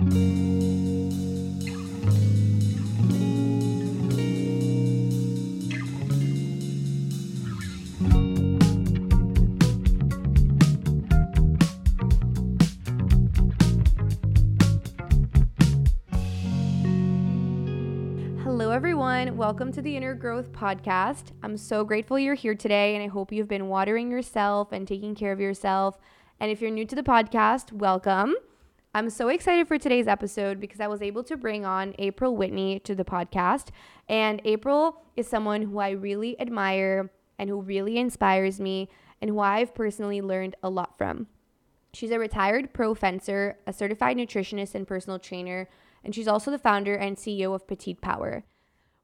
Hello, everyone. Welcome to the Inner Growth Podcast. I'm so grateful you're here today, and I hope you've been watering yourself and taking care of yourself. And if you're new to the podcast, welcome. I'm so excited for today's episode because I was able to bring on April Whitney to the podcast. And April is someone who I really admire and who really inspires me and who I've personally learned a lot from. She's a retired pro fencer, a certified nutritionist and personal trainer, and she's also the founder and CEO of Petite Power.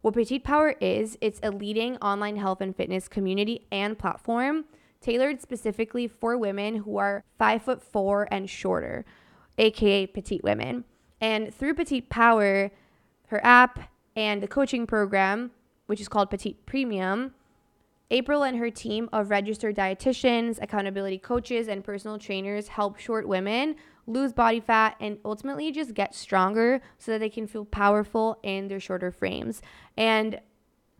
What Petite Power is, it's a leading online health and fitness community and platform tailored specifically for women who are five foot four and shorter aka petite women. And through Petite Power, her app and the coaching program, which is called Petite Premium, April and her team of registered dietitians, accountability coaches, and personal trainers help short women lose body fat and ultimately just get stronger so that they can feel powerful in their shorter frames. And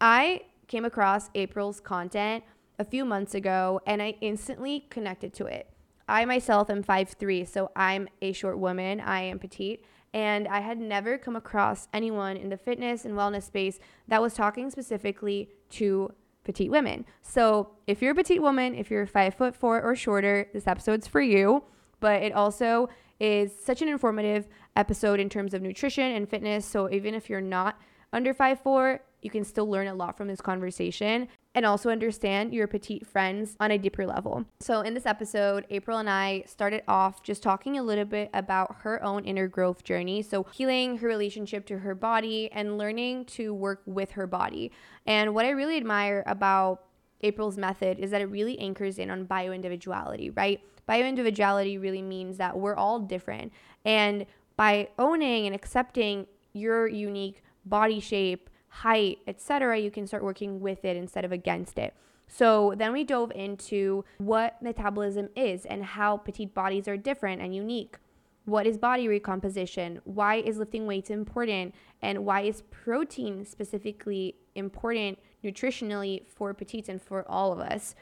I came across April's content a few months ago and I instantly connected to it. I myself am 5'3, so I'm a short woman. I am petite. And I had never come across anyone in the fitness and wellness space that was talking specifically to petite women. So if you're a petite woman, if you're five foot four or shorter, this episode's for you. But it also is such an informative episode in terms of nutrition and fitness. So even if you're not under five four, you can still learn a lot from this conversation and also understand your petite friends on a deeper level. So, in this episode, April and I started off just talking a little bit about her own inner growth journey. So, healing her relationship to her body and learning to work with her body. And what I really admire about April's method is that it really anchors in on bio individuality, right? Bio individuality really means that we're all different. And by owning and accepting your unique body shape, height, etc., you can start working with it instead of against it. So then we dove into what metabolism is and how petite bodies are different and unique. What is body recomposition? Why is lifting weights important? And why is protein specifically important nutritionally for petites and for all of us?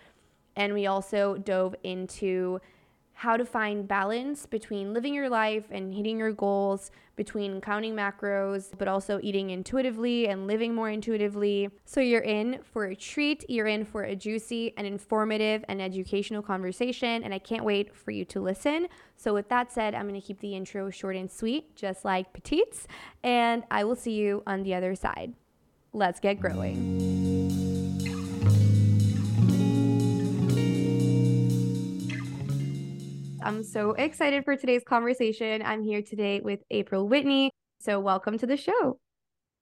And we also dove into how to find balance between living your life and hitting your goals, between counting macros, but also eating intuitively and living more intuitively. So you're in for a treat, you're in for a juicy and informative and educational conversation, and I can't wait for you to listen. So, with that said, I'm gonna keep the intro short and sweet, just like petites, and I will see you on the other side. Let's get growing. I'm so excited for today's conversation. I'm here today with April Whitney. So, welcome to the show.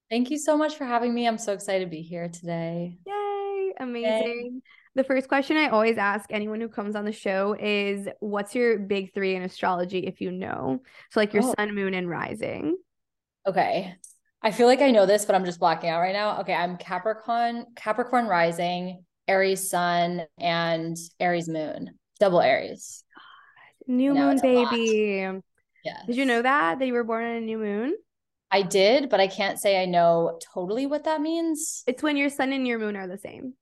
Thank you so much for having me. I'm so excited to be here today. Yay! Amazing. Yay. The first question I always ask anyone who comes on the show is what's your big three in astrology if you know? So, like your oh. sun, moon, and rising. Okay. I feel like I know this, but I'm just blocking out right now. Okay. I'm Capricorn, Capricorn rising, Aries sun, and Aries moon, double Aries. New moon baby. Yeah. Did you know that that you were born on a new moon? I did, but I can't say I know totally what that means. It's when your sun and your moon are the same.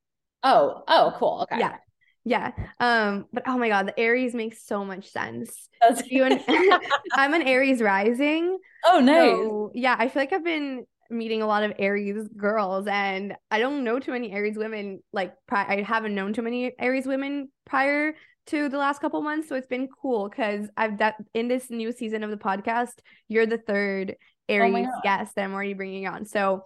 Oh, oh, cool. Okay. Yeah. Yeah. Um, but oh my god, the Aries makes so much sense. you and I'm an Aries rising. Oh, nice. So, yeah, I feel like I've been meeting a lot of Aries girls and I don't know too many Aries women like pri- I haven't known too many Aries women prior to the last couple months. So it's been cool because I've that in this new season of the podcast, you're the third oh Aries oh guest that I'm already bringing on. So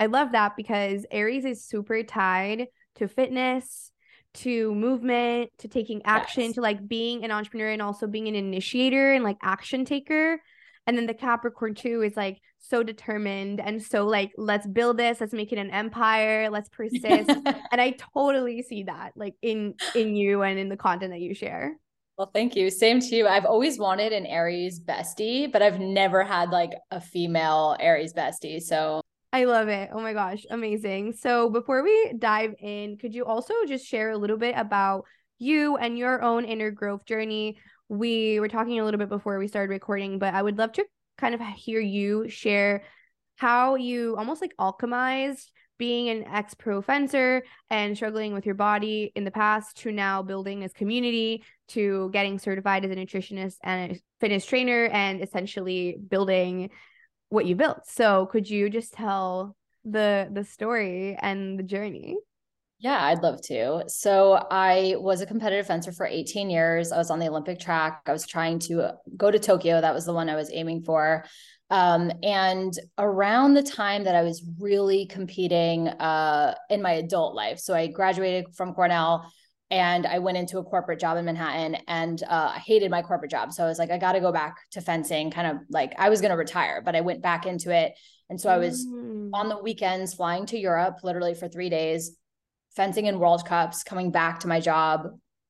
I love that because Aries is super tied to fitness, to movement, to taking action, yes. to like being an entrepreneur and also being an initiator and like action taker. And then the Capricorn too is like so determined and so like, let's build this, let's make it an empire, let's persist. and I totally see that like in in you and in the content that you share. Well, thank you. Same to you. I've always wanted an Aries bestie, but I've never had like a female Aries bestie. So I love it. Oh my gosh, amazing. So before we dive in, could you also just share a little bit about you and your own inner growth journey? We were talking a little bit before we started recording, but I would love to kind of hear you share how you almost like alchemized being an ex pro fencer and struggling with your body in the past to now building this community to getting certified as a nutritionist and a fitness trainer and essentially building what you built. So could you just tell the the story and the journey? Yeah, I'd love to. So I was a competitive fencer for 18 years. I was on the Olympic track. I was trying to go to Tokyo. That was the one I was aiming for. Um, and around the time that I was really competing uh, in my adult life, so I graduated from Cornell and I went into a corporate job in Manhattan and uh, I hated my corporate job. So I was like, I got to go back to fencing, kind of like I was going to retire, but I went back into it. And so I was mm. on the weekends flying to Europe literally for three days, fencing in World Cups, coming back to my job,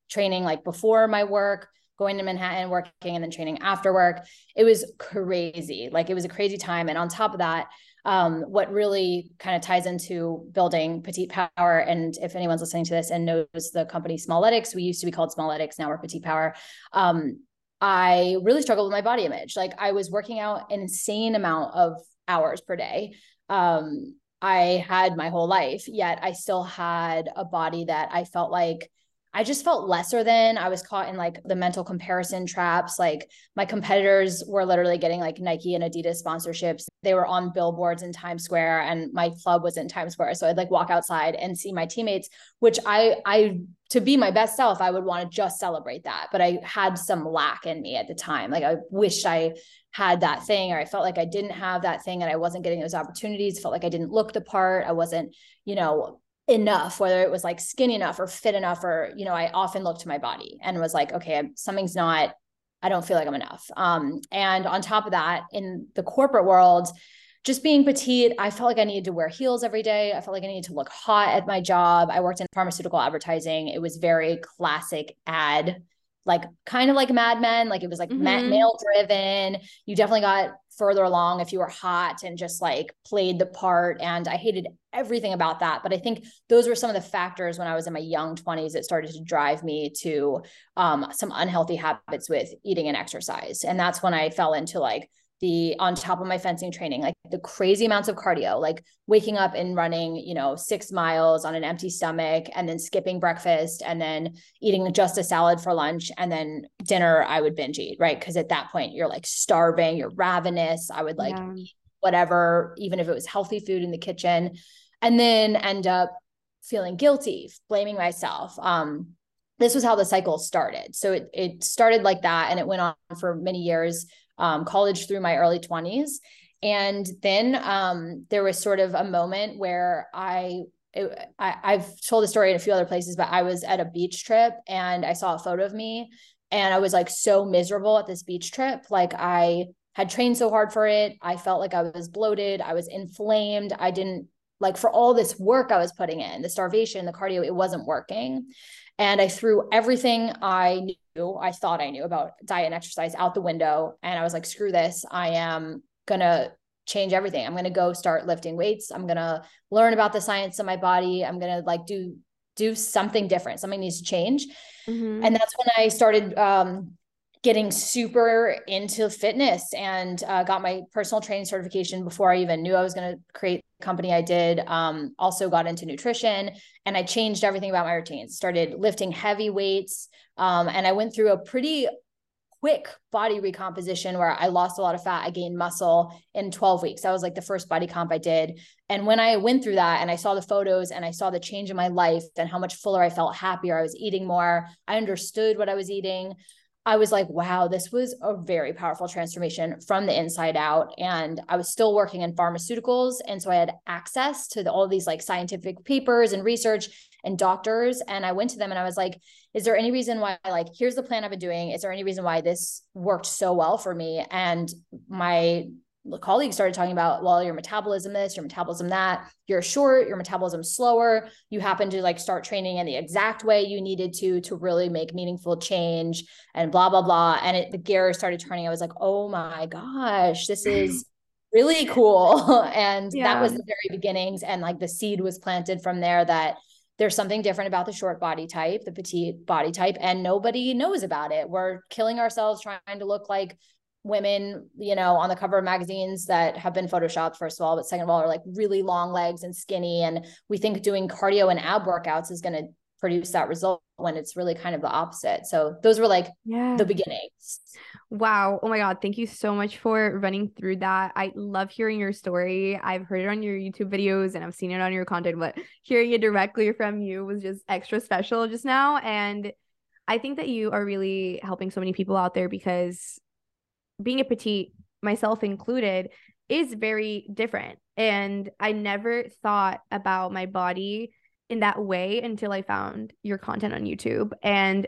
training like before my work, going to Manhattan, working, and then training after work. It was crazy. Like it was a crazy time. And on top of that, um, what really kind of ties into building petite power. And if anyone's listening to this and knows the company Smallletics, we used to be called Smallletics, now we're petite power. Um, I really struggled with my body image. Like I was working out an insane amount of hours per day. Um, I had my whole life, yet I still had a body that I felt like I just felt lesser than. I was caught in like the mental comparison traps. Like my competitors were literally getting like Nike and Adidas sponsorships. They were on billboards in Times Square and my club was in Times Square. So I'd like walk outside and see my teammates, which I I to be my best self, I would want to just celebrate that. But I had some lack in me at the time. Like I wished I had that thing or I felt like I didn't have that thing and I wasn't getting those opportunities. Felt like I didn't look the part. I wasn't, you know, enough whether it was like skinny enough or fit enough or you know i often looked to my body and was like okay something's not i don't feel like i'm enough. Um, and on top of that in the corporate world just being petite i felt like i needed to wear heels every day. I felt like i needed to look hot at my job. I worked in pharmaceutical advertising. It was very classic ad like kind of like Mad Men, like it was like mm-hmm. male driven. You definitely got further along if you were hot and just like played the part. And I hated everything about that. But I think those were some of the factors when I was in my young 20s that started to drive me to um, some unhealthy habits with eating and exercise. And that's when I fell into like the on top of my fencing training, like the crazy amounts of cardio, like waking up and running, you know, six miles on an empty stomach and then skipping breakfast and then eating just a salad for lunch. And then dinner, I would binge eat, right? Because at that point, you're like starving, you're ravenous. I would like yeah. whatever, even if it was healthy food in the kitchen, and then end up feeling guilty, blaming myself. Um, this was how the cycle started. So it, it started like that and it went on for many years um, college through my early 20s. And then um, there was sort of a moment where I, it, I, have told the story in a few other places, but I was at a beach trip and I saw a photo of me and I was like so miserable at this beach trip. Like I had trained so hard for it. I felt like I was bloated. I was inflamed. I didn't like for all this work I was putting in, the starvation, the cardio, it wasn't working. And I threw everything I knew, I thought I knew about diet and exercise out the window. And I was like, screw this. I am going to change everything. I'm going to go start lifting weights. I'm going to learn about the science of my body. I'm going to like do, do something different. Something needs to change. Mm-hmm. And that's when I started um, getting super into fitness and uh, got my personal training certification before I even knew I was going to create the company I did. Um, also got into nutrition and I changed everything about my routines, started lifting heavy weights. Um, and I went through a pretty quick body recomposition where I lost a lot of fat, I gained muscle in 12 weeks. That was like the first body comp I did. And when I went through that and I saw the photos and I saw the change in my life and how much fuller I felt, happier, I was eating more, I understood what I was eating. I was like, wow, this was a very powerful transformation from the inside out. And I was still working in pharmaceuticals. And so I had access to the, all these like scientific papers and research and doctors. And I went to them and I was like, is there any reason why like here's the plan I've been doing? Is there any reason why this worked so well for me? And my colleagues started talking about, well, your metabolism this, your metabolism that, you're short, your metabolism slower. You happen to like start training in the exact way you needed to to really make meaningful change and blah blah blah. And it, the gear started turning. I was like, oh my gosh, this is really cool. and yeah. that was the very beginnings. And like the seed was planted from there that there's something different about the short body type, the petite body type, and nobody knows about it. We're killing ourselves trying to look like women, you know, on the cover of magazines that have been photoshopped, first of all, but second of all, are like really long legs and skinny. And we think doing cardio and ab workouts is going to produce that result when it's really kind of the opposite. So those were like yeah. the beginnings. Wow. Oh my God. Thank you so much for running through that. I love hearing your story. I've heard it on your YouTube videos and I've seen it on your content, but hearing it directly from you was just extra special just now. And I think that you are really helping so many people out there because being a petite, myself included, is very different. And I never thought about my body in that way until I found your content on YouTube. And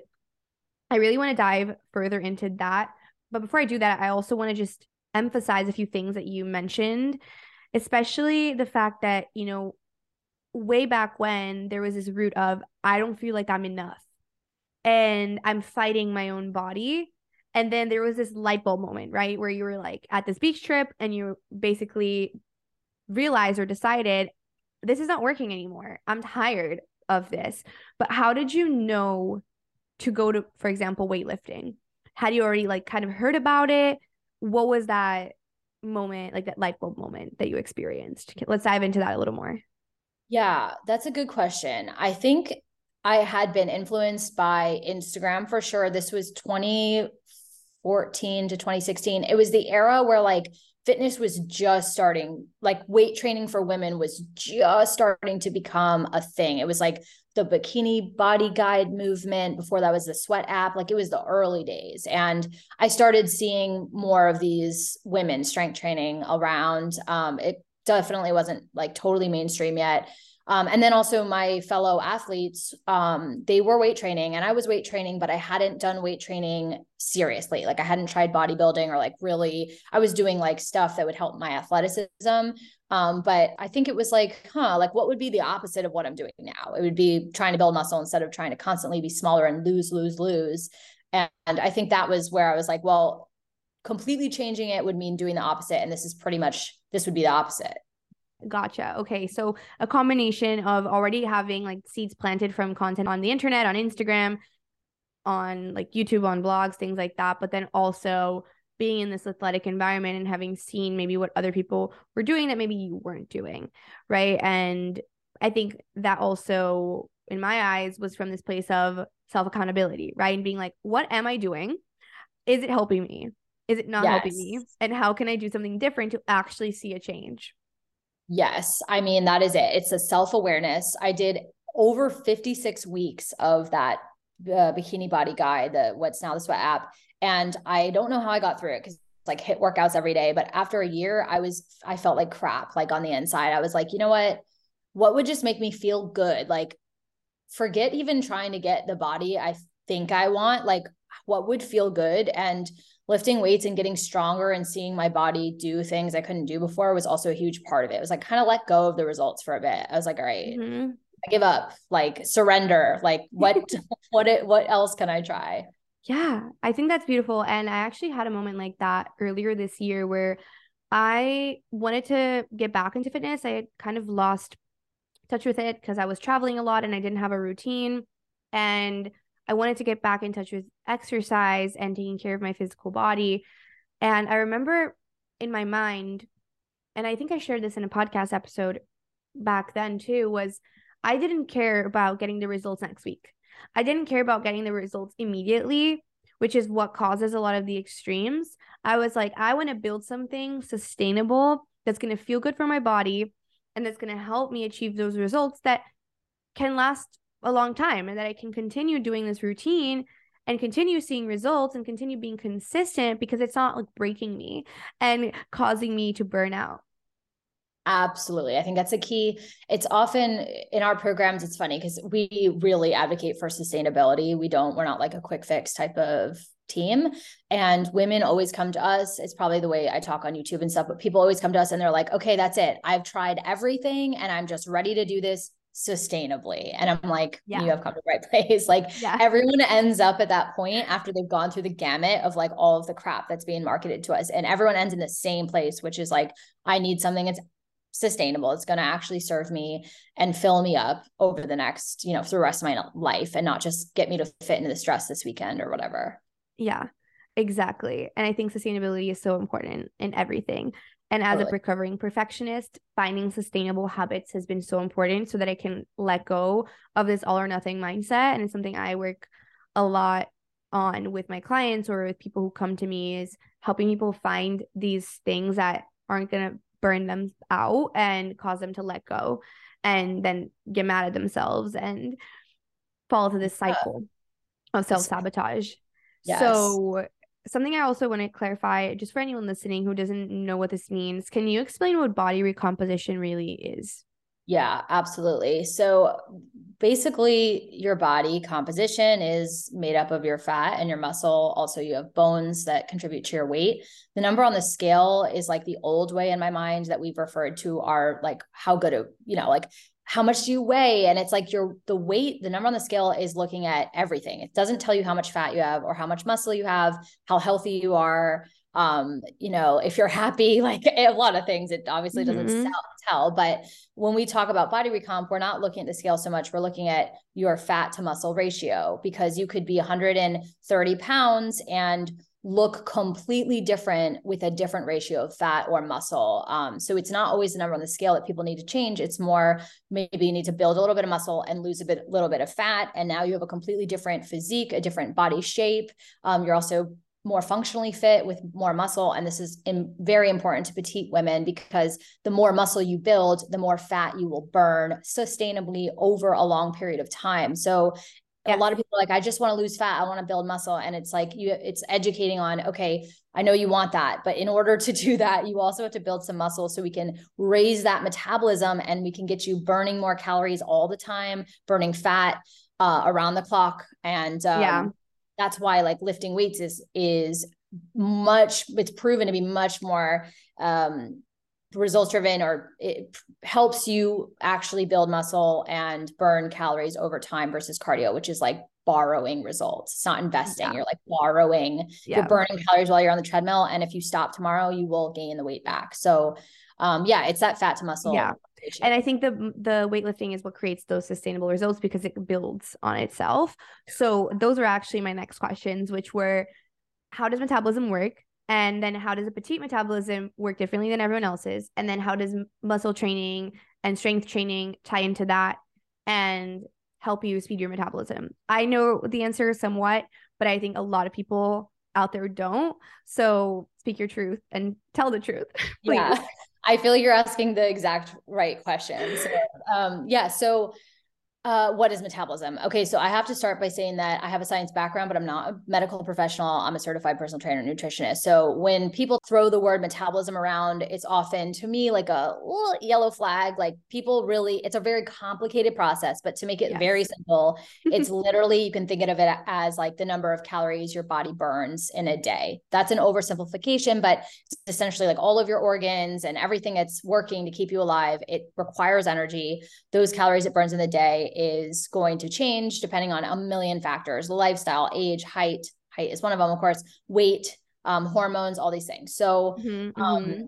I really want to dive further into that. But before I do that, I also want to just emphasize a few things that you mentioned, especially the fact that, you know, way back when there was this root of, I don't feel like I'm enough. And I'm fighting my own body and then there was this light bulb moment, right? Where you were like at this beach trip and you basically realized or decided this is not working anymore. I'm tired of this. But how did you know to go to, for example, weightlifting? Had you already like kind of heard about it? What was that moment, like that light bulb moment that you experienced? Let's dive into that a little more. Yeah, that's a good question. I think I had been influenced by Instagram for sure. This was 20 2014 to 2016 it was the era where like fitness was just starting like weight training for women was just starting to become a thing. It was like the bikini body guide movement. Before that was the sweat app. Like it was the early days. And i started seeing more of these women strength training around. Um, it definitely wasn't like totally mainstream yet um, and then also my fellow athletes, um, they were weight training and I was weight training, but I hadn't done weight training seriously. Like I hadn't tried bodybuilding or like really, I was doing like stuff that would help my athleticism. Um, but I think it was like, huh, like what would be the opposite of what I'm doing now? It would be trying to build muscle instead of trying to constantly be smaller and lose, lose, lose. And, and I think that was where I was like, well, completely changing it would mean doing the opposite. And this is pretty much, this would be the opposite. Gotcha. Okay. So a combination of already having like seeds planted from content on the internet, on Instagram, on like YouTube, on blogs, things like that, but then also being in this athletic environment and having seen maybe what other people were doing that maybe you weren't doing. Right. And I think that also, in my eyes, was from this place of self accountability, right? And being like, what am I doing? Is it helping me? Is it not yes. helping me? And how can I do something different to actually see a change? Yes. I mean, that is it. It's a self awareness. I did over 56 weeks of that uh, bikini body guide, the what's now the sweat app. And I don't know how I got through it because like HIIT workouts every day. But after a year, I was, I felt like crap, like on the inside. I was like, you know what? What would just make me feel good? Like, forget even trying to get the body I think I want. Like, what would feel good? And lifting weights and getting stronger and seeing my body do things I couldn't do before was also a huge part of it. It was like kind of let go of the results for a bit. I was like, all right, mm-hmm. I give up, like surrender. Like what what it what else can I try? Yeah, I think that's beautiful. And I actually had a moment like that earlier this year where I wanted to get back into fitness. I had kind of lost touch with it because I was traveling a lot and I didn't have a routine. And I wanted to get back in touch with exercise and taking care of my physical body. And I remember in my mind, and I think I shared this in a podcast episode back then too, was I didn't care about getting the results next week. I didn't care about getting the results immediately, which is what causes a lot of the extremes. I was like, I want to build something sustainable that's going to feel good for my body and that's going to help me achieve those results that can last a long time and that I can continue doing this routine and continue seeing results and continue being consistent because it's not like breaking me and causing me to burn out. Absolutely. I think that's a key. It's often in our programs, it's funny because we really advocate for sustainability. We don't, we're not like a quick fix type of team. And women always come to us. It's probably the way I talk on YouTube and stuff, but people always come to us and they're like, okay, that's it. I've tried everything and I'm just ready to do this sustainably. And I'm like, yeah. you have come to the right place. Like yeah. everyone ends up at that point after they've gone through the gamut of like all of the crap that's being marketed to us. And everyone ends in the same place, which is like, I need something that's sustainable. It's going to actually serve me and fill me up over the next, you know, through the rest of my life and not just get me to fit into the stress this weekend or whatever. Yeah, exactly. And I think sustainability is so important in everything. And as totally. a recovering perfectionist, finding sustainable habits has been so important so that I can let go of this all or nothing mindset. And it's something I work a lot on with my clients or with people who come to me is helping people find these things that aren't going to burn them out and cause them to let go and then get mad at themselves and fall into this cycle yeah. of self-sabotage. Yes. So something I also want to clarify just for anyone listening who doesn't know what this means, can you explain what body recomposition really is? Yeah, absolutely. So basically, your body composition is made up of your fat and your muscle. Also, you have bones that contribute to your weight. The number on the scale is like the old way in my mind that we've referred to are like how good, of, you know, like how much do you weigh? And it's like your the weight, the number on the scale is looking at everything. It doesn't tell you how much fat you have or how much muscle you have, how healthy you are um you know if you're happy like a lot of things it obviously doesn't mm-hmm. tell, tell but when we talk about body recomp we're not looking at the scale so much we're looking at your fat to muscle ratio because you could be 130 pounds and look completely different with a different ratio of fat or muscle. Um, so it's not always the number on the scale that people need to change. It's more maybe you need to build a little bit of muscle and lose a bit, little bit of fat, and now you have a completely different physique, a different body shape. Um, you're also more functionally fit with more muscle. And this is in, very important to petite women because the more muscle you build, the more fat you will burn sustainably over a long period of time. So yeah. a lot of people are like, I just want to lose fat. I want to build muscle. And it's like you, it's educating on, okay, I know you want that, but in order to do that, you also have to build some muscle so we can raise that metabolism and we can get you burning more calories all the time, burning fat uh, around the clock. And um, yeah that's why like lifting weights is is much it's proven to be much more um results driven or it helps you actually build muscle and burn calories over time versus cardio which is like borrowing results it's not investing yeah. you're like borrowing yeah. you're burning calories while you're on the treadmill and if you stop tomorrow you will gain the weight back so um yeah it's that fat to muscle yeah and I think the the weightlifting is what creates those sustainable results because it builds on itself. So those are actually my next questions, which were how does metabolism work? And then how does a petite metabolism work differently than everyone else's? And then how does muscle training and strength training tie into that and help you speed your metabolism? I know the answer somewhat, but I think a lot of people out there don't. So speak your truth and tell the truth. yeah. I feel like you're asking the exact right question. So, um, yeah. So uh, what is metabolism? Okay, so I have to start by saying that I have a science background, but I'm not a medical professional. I'm a certified personal trainer and nutritionist. So when people throw the word metabolism around, it's often to me like a little yellow flag. Like people really, it's a very complicated process, but to make it yes. very simple, it's literally, you can think of it as like the number of calories your body burns in a day. That's an oversimplification, but it's essentially like all of your organs and everything that's working to keep you alive. It requires energy. Those calories it burns in the day is going to change depending on a million factors. Lifestyle age height height is one of them of course weight um, hormones all these things. So mm-hmm, um, mm-hmm.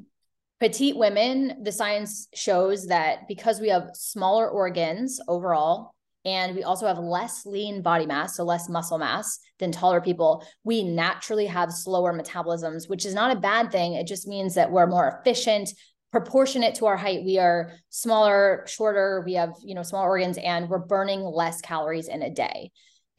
petite women the science shows that because we have smaller organs overall and we also have less lean body mass so less muscle mass than taller people we naturally have slower metabolisms which is not a bad thing. It just means that we're more efficient proportionate to our height we are smaller shorter we have you know small organs and we're burning less calories in a day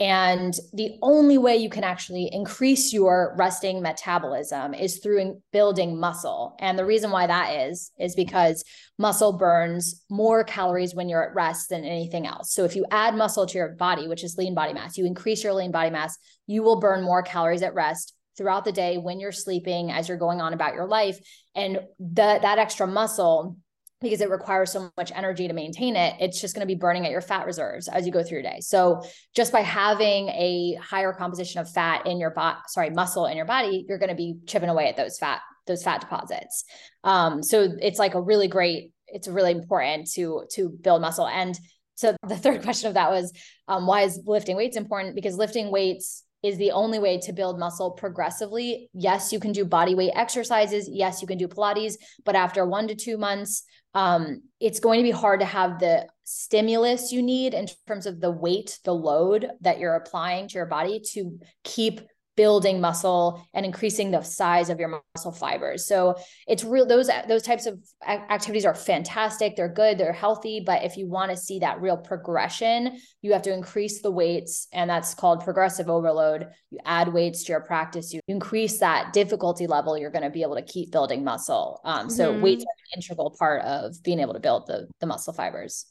and the only way you can actually increase your resting metabolism is through building muscle. And the reason why that is, is because muscle burns more calories when you're at rest than anything else. So if you add muscle to your body, which is lean body mass, you increase your lean body mass, you will burn more calories at rest throughout the day when you're sleeping as you're going on about your life and that that extra muscle because it requires so much energy to maintain it, it's just going to be burning at your fat reserves as you go through your day. So just by having a higher composition of fat in your body, sorry, muscle in your body, you're going to be chipping away at those fat, those fat deposits. Um, so it's like a really great, it's really important to to build muscle. And so the third question of that was, um, why is lifting weights important? Because lifting weights is the only way to build muscle progressively. Yes, you can do body weight exercises. Yes, you can do Pilates, but after one to two months, um, it's going to be hard to have the stimulus you need in terms of the weight, the load that you're applying to your body to keep building muscle and increasing the size of your muscle fibers. So it's real those those types of activities are fantastic. They're good, they're healthy, but if you want to see that real progression, you have to increase the weights and that's called progressive overload. You add weights to your practice, you increase that difficulty level, you're going to be able to keep building muscle. Um, so mm-hmm. weights are an integral part of being able to build the the muscle fibers.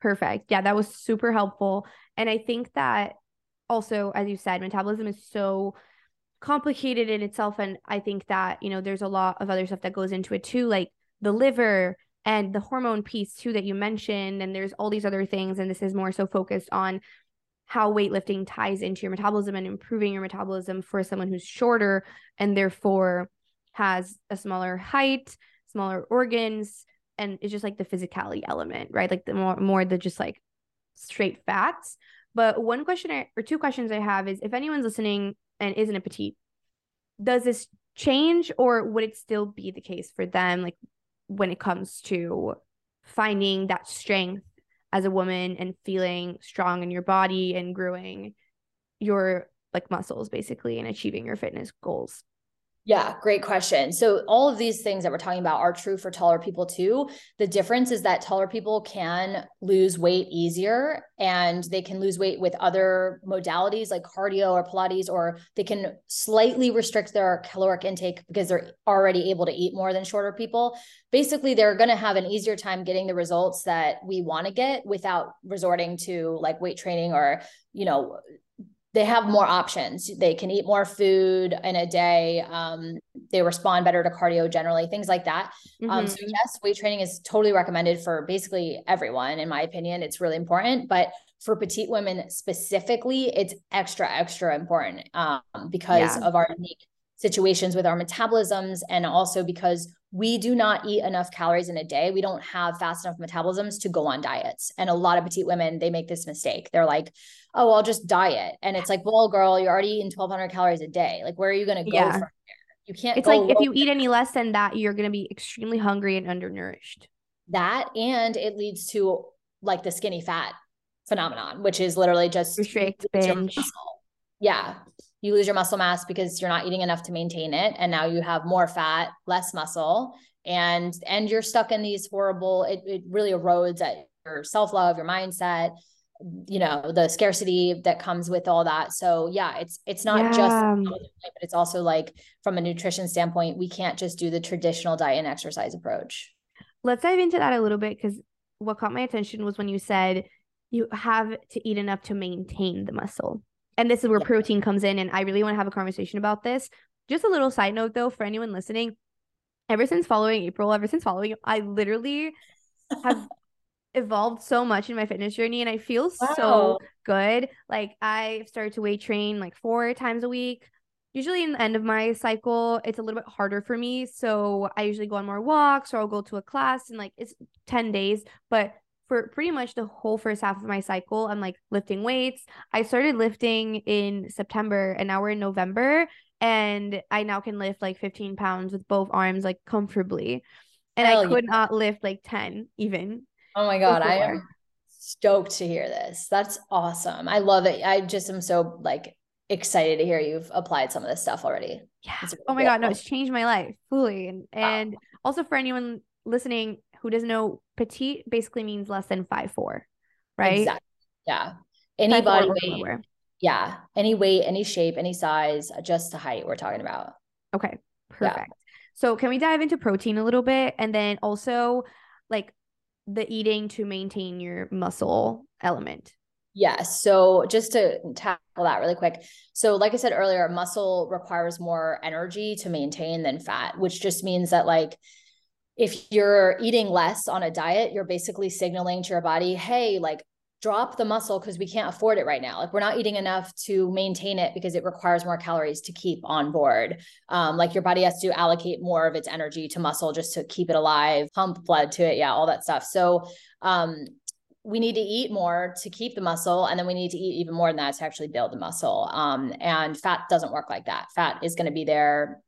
Perfect. Yeah, that was super helpful. And I think that also, as you said, metabolism is so complicated in itself. And I think that, you know, there's a lot of other stuff that goes into it too, like the liver and the hormone piece too that you mentioned. And there's all these other things. And this is more so focused on how weightlifting ties into your metabolism and improving your metabolism for someone who's shorter and therefore has a smaller height, smaller organs, and it's just like the physicality element, right? Like the more more the just like straight fats but one question I, or two questions I have is if anyone's listening and isn't a petite, does this change or would it still be the case for them like when it comes to finding that strength as a woman and feeling strong in your body and growing your like muscles basically and achieving your fitness goals? Yeah, great question. So all of these things that we're talking about are true for taller people too. The difference is that taller people can lose weight easier and they can lose weight with other modalities like cardio or Pilates, or they can slightly restrict their caloric intake because they're already able to eat more than shorter people. Basically, they're going to have an easier time getting the results that we want to get without resorting to like weight training or, you know, they have more options. They can eat more food in a day. Um, they respond better to cardio generally, things like that. Mm-hmm. Um, so mm-hmm. yes, weight training is totally recommended for basically everyone. In my opinion, it's really important. But for petite women specifically, it's extra, extra important um, because yeah. of our unique situations with our metabolisms and also because we do not eat enough calories in a day. We don't have fast enough metabolisms to go on diets. And a lot of petite women, they make this mistake. They're like, oh, I'll just diet. And it's like, well, girl, you're already eating 1200 calories a day. Like, where are you going to go yeah. from there? You can't. It's like if you eat any less than that, you're going to be extremely hungry and undernourished. That and it leads to like the skinny fat phenomenon, which is literally just restrict binge. Yeah, you lose your muscle mass because you're not eating enough to maintain it, and now you have more fat, less muscle, and and you're stuck in these horrible. It it really erodes at your self love, your mindset you know the scarcity that comes with all that so yeah it's it's not yeah. just but it's also like from a nutrition standpoint we can't just do the traditional diet and exercise approach let's dive into that a little bit because what caught my attention was when you said you have to eat enough to maintain the muscle and this is where yeah. protein comes in and i really want to have a conversation about this just a little side note though for anyone listening ever since following april ever since following i literally have evolved so much in my fitness journey and I feel wow. so good. Like I started to weight train like four times a week. Usually in the end of my cycle, it's a little bit harder for me. So I usually go on more walks or I'll go to a class and like it's 10 days. But for pretty much the whole first half of my cycle, I'm like lifting weights. I started lifting in September and now we're in November. And I now can lift like 15 pounds with both arms like comfortably. And Hell I could yeah. not lift like 10 even Oh my God. Before. I am stoked to hear this. That's awesome. I love it. I just am so like excited to hear you've applied some of this stuff already. Yeah. Really oh my cool. God. No, it's changed my life fully. And, and wow. also for anyone listening who doesn't know, petite basically means less than five, four, right? Exactly. Yeah. Any body weight. Yeah. Any weight, any shape, any size, just the height we're talking about. Okay. Perfect. Yeah. So can we dive into protein a little bit? And then also like the eating to maintain your muscle element? Yes. So just to tackle that really quick. So, like I said earlier, muscle requires more energy to maintain than fat, which just means that, like, if you're eating less on a diet, you're basically signaling to your body, hey, like drop the muscle because we can't afford it right now. Like we're not eating enough to maintain it because it requires more calories to keep on board. Um, like your body has to allocate more of its energy to muscle just to keep it alive, pump blood to it, yeah, all that stuff. So um, we need to eat more to keep the muscle, and then we need to eat even more than that to actually build the muscle. Um, and fat doesn't work like that. Fat is going to be there,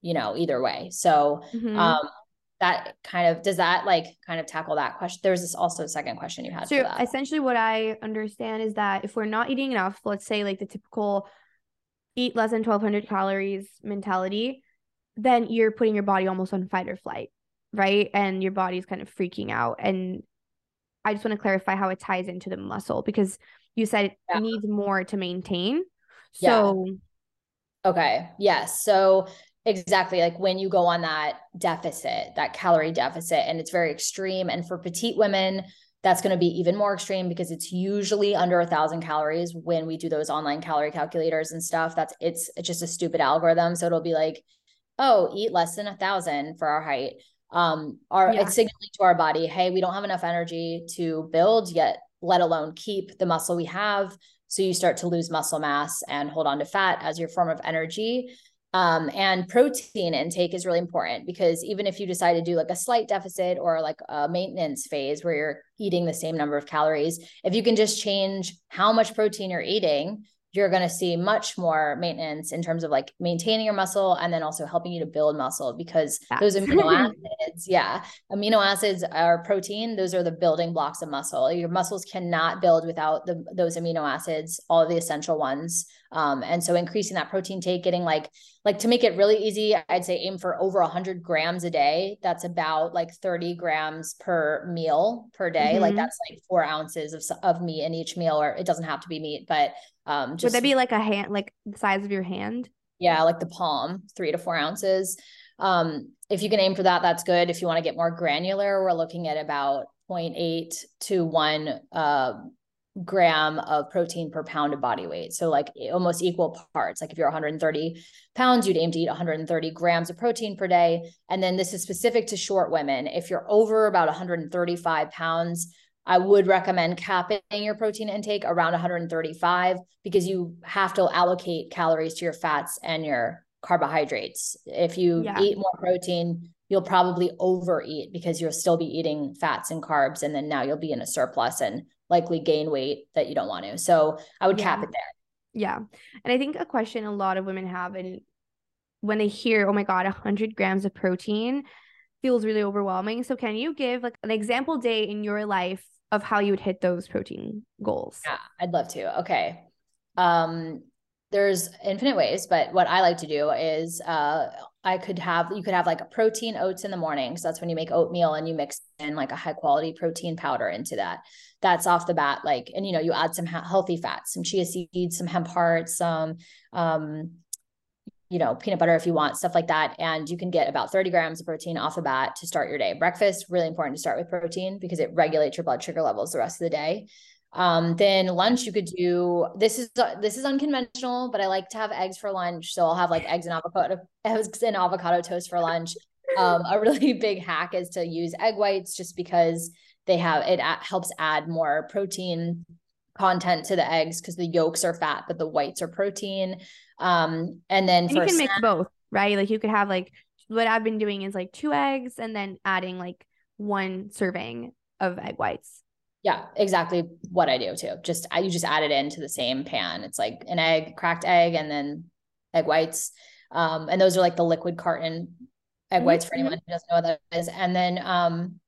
you know, either way. So mm-hmm. That kind of does that like kind of tackle that question there's this also a second question you had so essentially what i understand is that if we're not eating enough let's say like the typical eat less than 1200 calories mentality then you're putting your body almost on fight or flight right? And your body's kind of freaking out. And i just want to clarify how it ties into the muscle because you said it yeah. needs more to maintain. So yeah. okay. Yes. So Exactly. Like when you go on that deficit, that calorie deficit, and it's very extreme. And for petite women, that's going to be even more extreme because it's usually under a thousand calories when we do those online calorie calculators and stuff. That's it's, it's just a stupid algorithm. So it'll be like, oh, eat less than a thousand for our height. Um, our yeah. it's signaling to our body, hey, we don't have enough energy to build yet, let alone keep the muscle we have. So you start to lose muscle mass and hold on to fat as your form of energy. Um, and protein intake is really important because even if you decide to do like a slight deficit or like a maintenance phase where you're eating the same number of calories, if you can just change how much protein you're eating, you're going to see much more maintenance in terms of like maintaining your muscle and then also helping you to build muscle because those amino acids, yeah, amino acids are protein. Those are the building blocks of muscle. Your muscles cannot build without the, those amino acids, all the essential ones. Um, and so increasing that protein take, getting like, like to make it really easy, I'd say aim for over 100 grams a day. That's about like 30 grams per meal per day. Mm-hmm. Like that's like four ounces of, of meat in each meal, or it doesn't have to be meat, but um, just, Would that be like a hand, like the size of your hand? Yeah, like the palm, three to four ounces. Um, if you can aim for that, that's good. If you want to get more granular, we're looking at about 0.8 to one uh, gram of protein per pound of body weight. So like almost equal parts. Like if you're 130 pounds, you'd aim to eat 130 grams of protein per day. And then this is specific to short women. If you're over about 135 pounds, I would recommend capping your protein intake around 135 because you have to allocate calories to your fats and your carbohydrates. If you yeah. eat more protein, you'll probably overeat because you'll still be eating fats and carbs. And then now you'll be in a surplus and likely gain weight that you don't want to. So I would yeah. cap it there. Yeah. And I think a question a lot of women have, and when they hear, oh my God, 100 grams of protein feels really overwhelming. So can you give like an example day in your life of how you would hit those protein goals. Yeah, I'd love to. Okay. Um, there's infinite ways, but what I like to do is uh, I could have you could have like a protein oats in the morning. So that's when you make oatmeal and you mix in like a high quality protein powder into that. That's off the bat, like, and you know, you add some healthy fats, some chia seeds, some hemp hearts, some um, you know, peanut butter if you want, stuff like that. And you can get about 30 grams of protein off the bat to start your day. Breakfast, really important to start with protein because it regulates your blood sugar levels the rest of the day. Um, then lunch, you could do this is this is unconventional, but I like to have eggs for lunch. So I'll have like eggs and avocado, eggs and avocado toast for lunch. Um, a really big hack is to use egg whites just because they have it helps add more protein content to the eggs because the yolks are fat, but the whites are protein. Um, and then and you can snack- mix both, right? Like you could have like what I've been doing is like two eggs and then adding like one serving of egg whites. Yeah, exactly what I do too. Just I, you just add it into the same pan. It's like an egg, cracked egg, and then egg whites. Um, and those are like the liquid carton egg mm-hmm. whites for anyone who doesn't know what that is. And then um,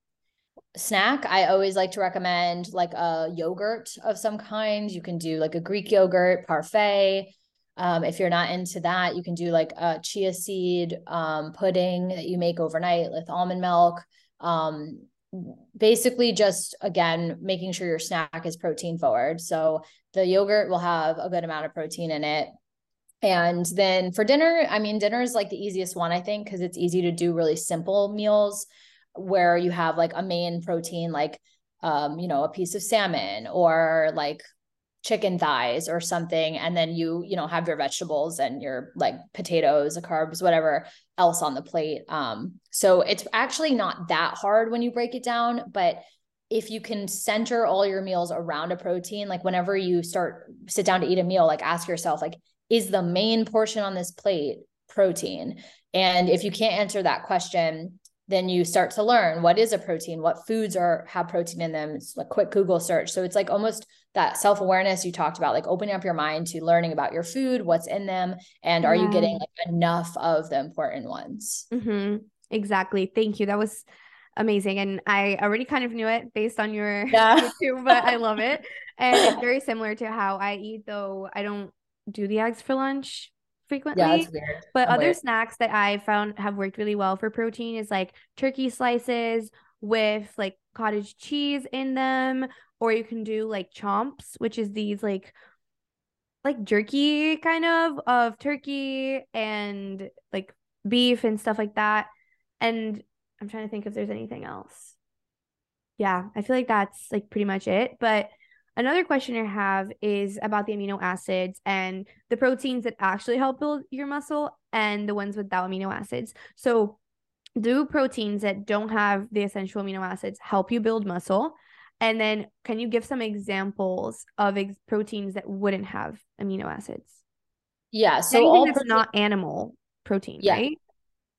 snack, I always like to recommend like a yogurt of some kind. You can do like a Greek yogurt, parfait. Um, if you're not into that, you can do like a chia seed um, pudding that you make overnight with almond milk. Um, basically, just again, making sure your snack is protein forward. So the yogurt will have a good amount of protein in it. And then for dinner, I mean, dinner is like the easiest one, I think, because it's easy to do really simple meals where you have like a main protein, like, um, you know, a piece of salmon or like chicken thighs or something and then you you know have your vegetables and your like potatoes carbs whatever else on the plate um so it's actually not that hard when you break it down but if you can center all your meals around a protein like whenever you start sit down to eat a meal like ask yourself like is the main portion on this plate protein? And if you can't answer that question then you start to learn what is a protein what foods are have protein in them. It's a quick google search. So it's like almost that self-awareness you talked about like opening up your mind to learning about your food what's in them and are yeah. you getting like enough of the important ones mm-hmm. exactly thank you that was amazing and i already kind of knew it based on your yeah. YouTube, but i love it and it's very similar to how i eat though i don't do the eggs for lunch frequently. Yeah, weird. But I'm other weird. snacks that I found have worked really well for protein is like turkey slices with like cottage cheese in them, or you can do like chomps, which is these like like jerky kind of of turkey and like beef and stuff like that. And I'm trying to think if there's anything else. Yeah, I feel like that's like pretty much it. But Another question I have is about the amino acids and the proteins that actually help build your muscle and the ones without amino acids. So, do proteins that don't have the essential amino acids help you build muscle? And then, can you give some examples of ex- proteins that wouldn't have amino acids? Yeah. So, Anything all that's protein- not animal protein, yeah. right?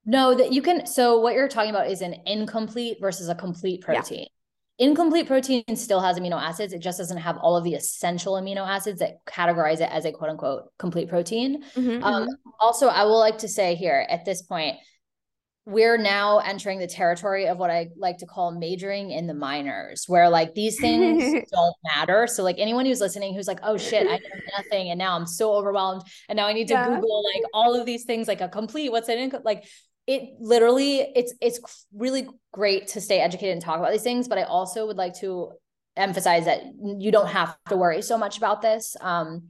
No, that you can. So, what you're talking about is an incomplete versus a complete protein. Yeah incomplete protein still has amino acids. It just doesn't have all of the essential amino acids that categorize it as a quote unquote complete protein. Mm-hmm, um, mm-hmm. Also, I will like to say here at this point, we're now entering the territory of what I like to call majoring in the minors, where like these things don't matter. So, like anyone who's listening who's like, oh shit, I know nothing. And now I'm so overwhelmed. And now I need to yeah. Google like all of these things, like a complete, what's an income? Like it literally it's it's really great to stay educated and talk about these things but i also would like to emphasize that you don't have to worry so much about this um,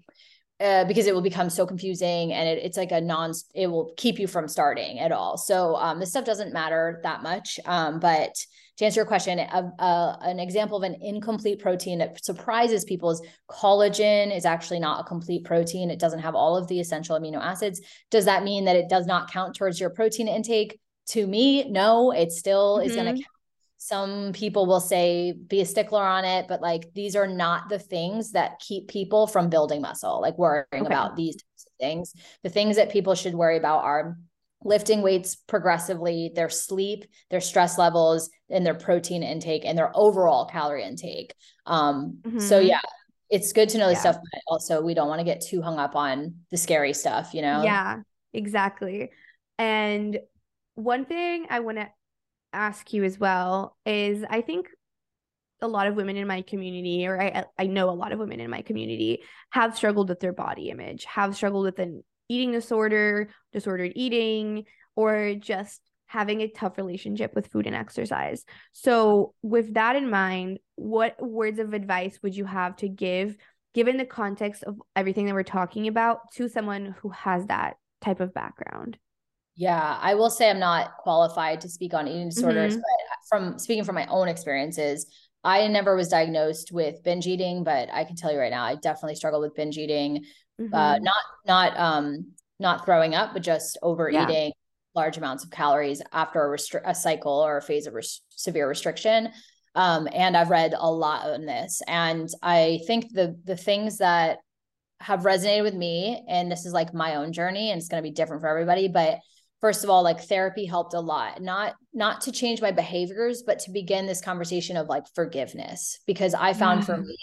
uh, because it will become so confusing and it, it's like a non it will keep you from starting at all. So um, this stuff doesn't matter that much. Um, but to answer your question a, a, an example of an incomplete protein that surprises people is collagen is actually not a complete protein. It doesn't have all of the essential amino acids. Does that mean that it does not count towards your protein intake? To me no it still mm-hmm. is going to count some people will say be a stickler on it but like these are not the things that keep people from building muscle like worrying okay. about these things the things that people should worry about are lifting weights progressively their sleep their stress levels and their protein intake and their overall calorie intake um mm-hmm. so yeah it's good to know yeah. this stuff but also we don't want to get too hung up on the scary stuff you know yeah exactly and one thing i want to ask you as well is I think a lot of women in my community, or I, I know a lot of women in my community, have struggled with their body image, have struggled with an eating disorder, disordered eating, or just having a tough relationship with food and exercise. So, with that in mind, what words of advice would you have to give, given the context of everything that we're talking about, to someone who has that type of background? Yeah, I will say I'm not qualified to speak on eating disorders, mm-hmm. but from speaking from my own experiences, I never was diagnosed with binge eating, but I can tell you right now, I definitely struggled with binge eating. Uh, mm-hmm. Uh, not not um not throwing up, but just overeating yeah. large amounts of calories after a, restri- a cycle or a phase of res- severe restriction. Um, and I've read a lot on this, and I think the the things that have resonated with me, and this is like my own journey, and it's going to be different for everybody, but first of all like therapy helped a lot not not to change my behaviors but to begin this conversation of like forgiveness because i found mm-hmm. for me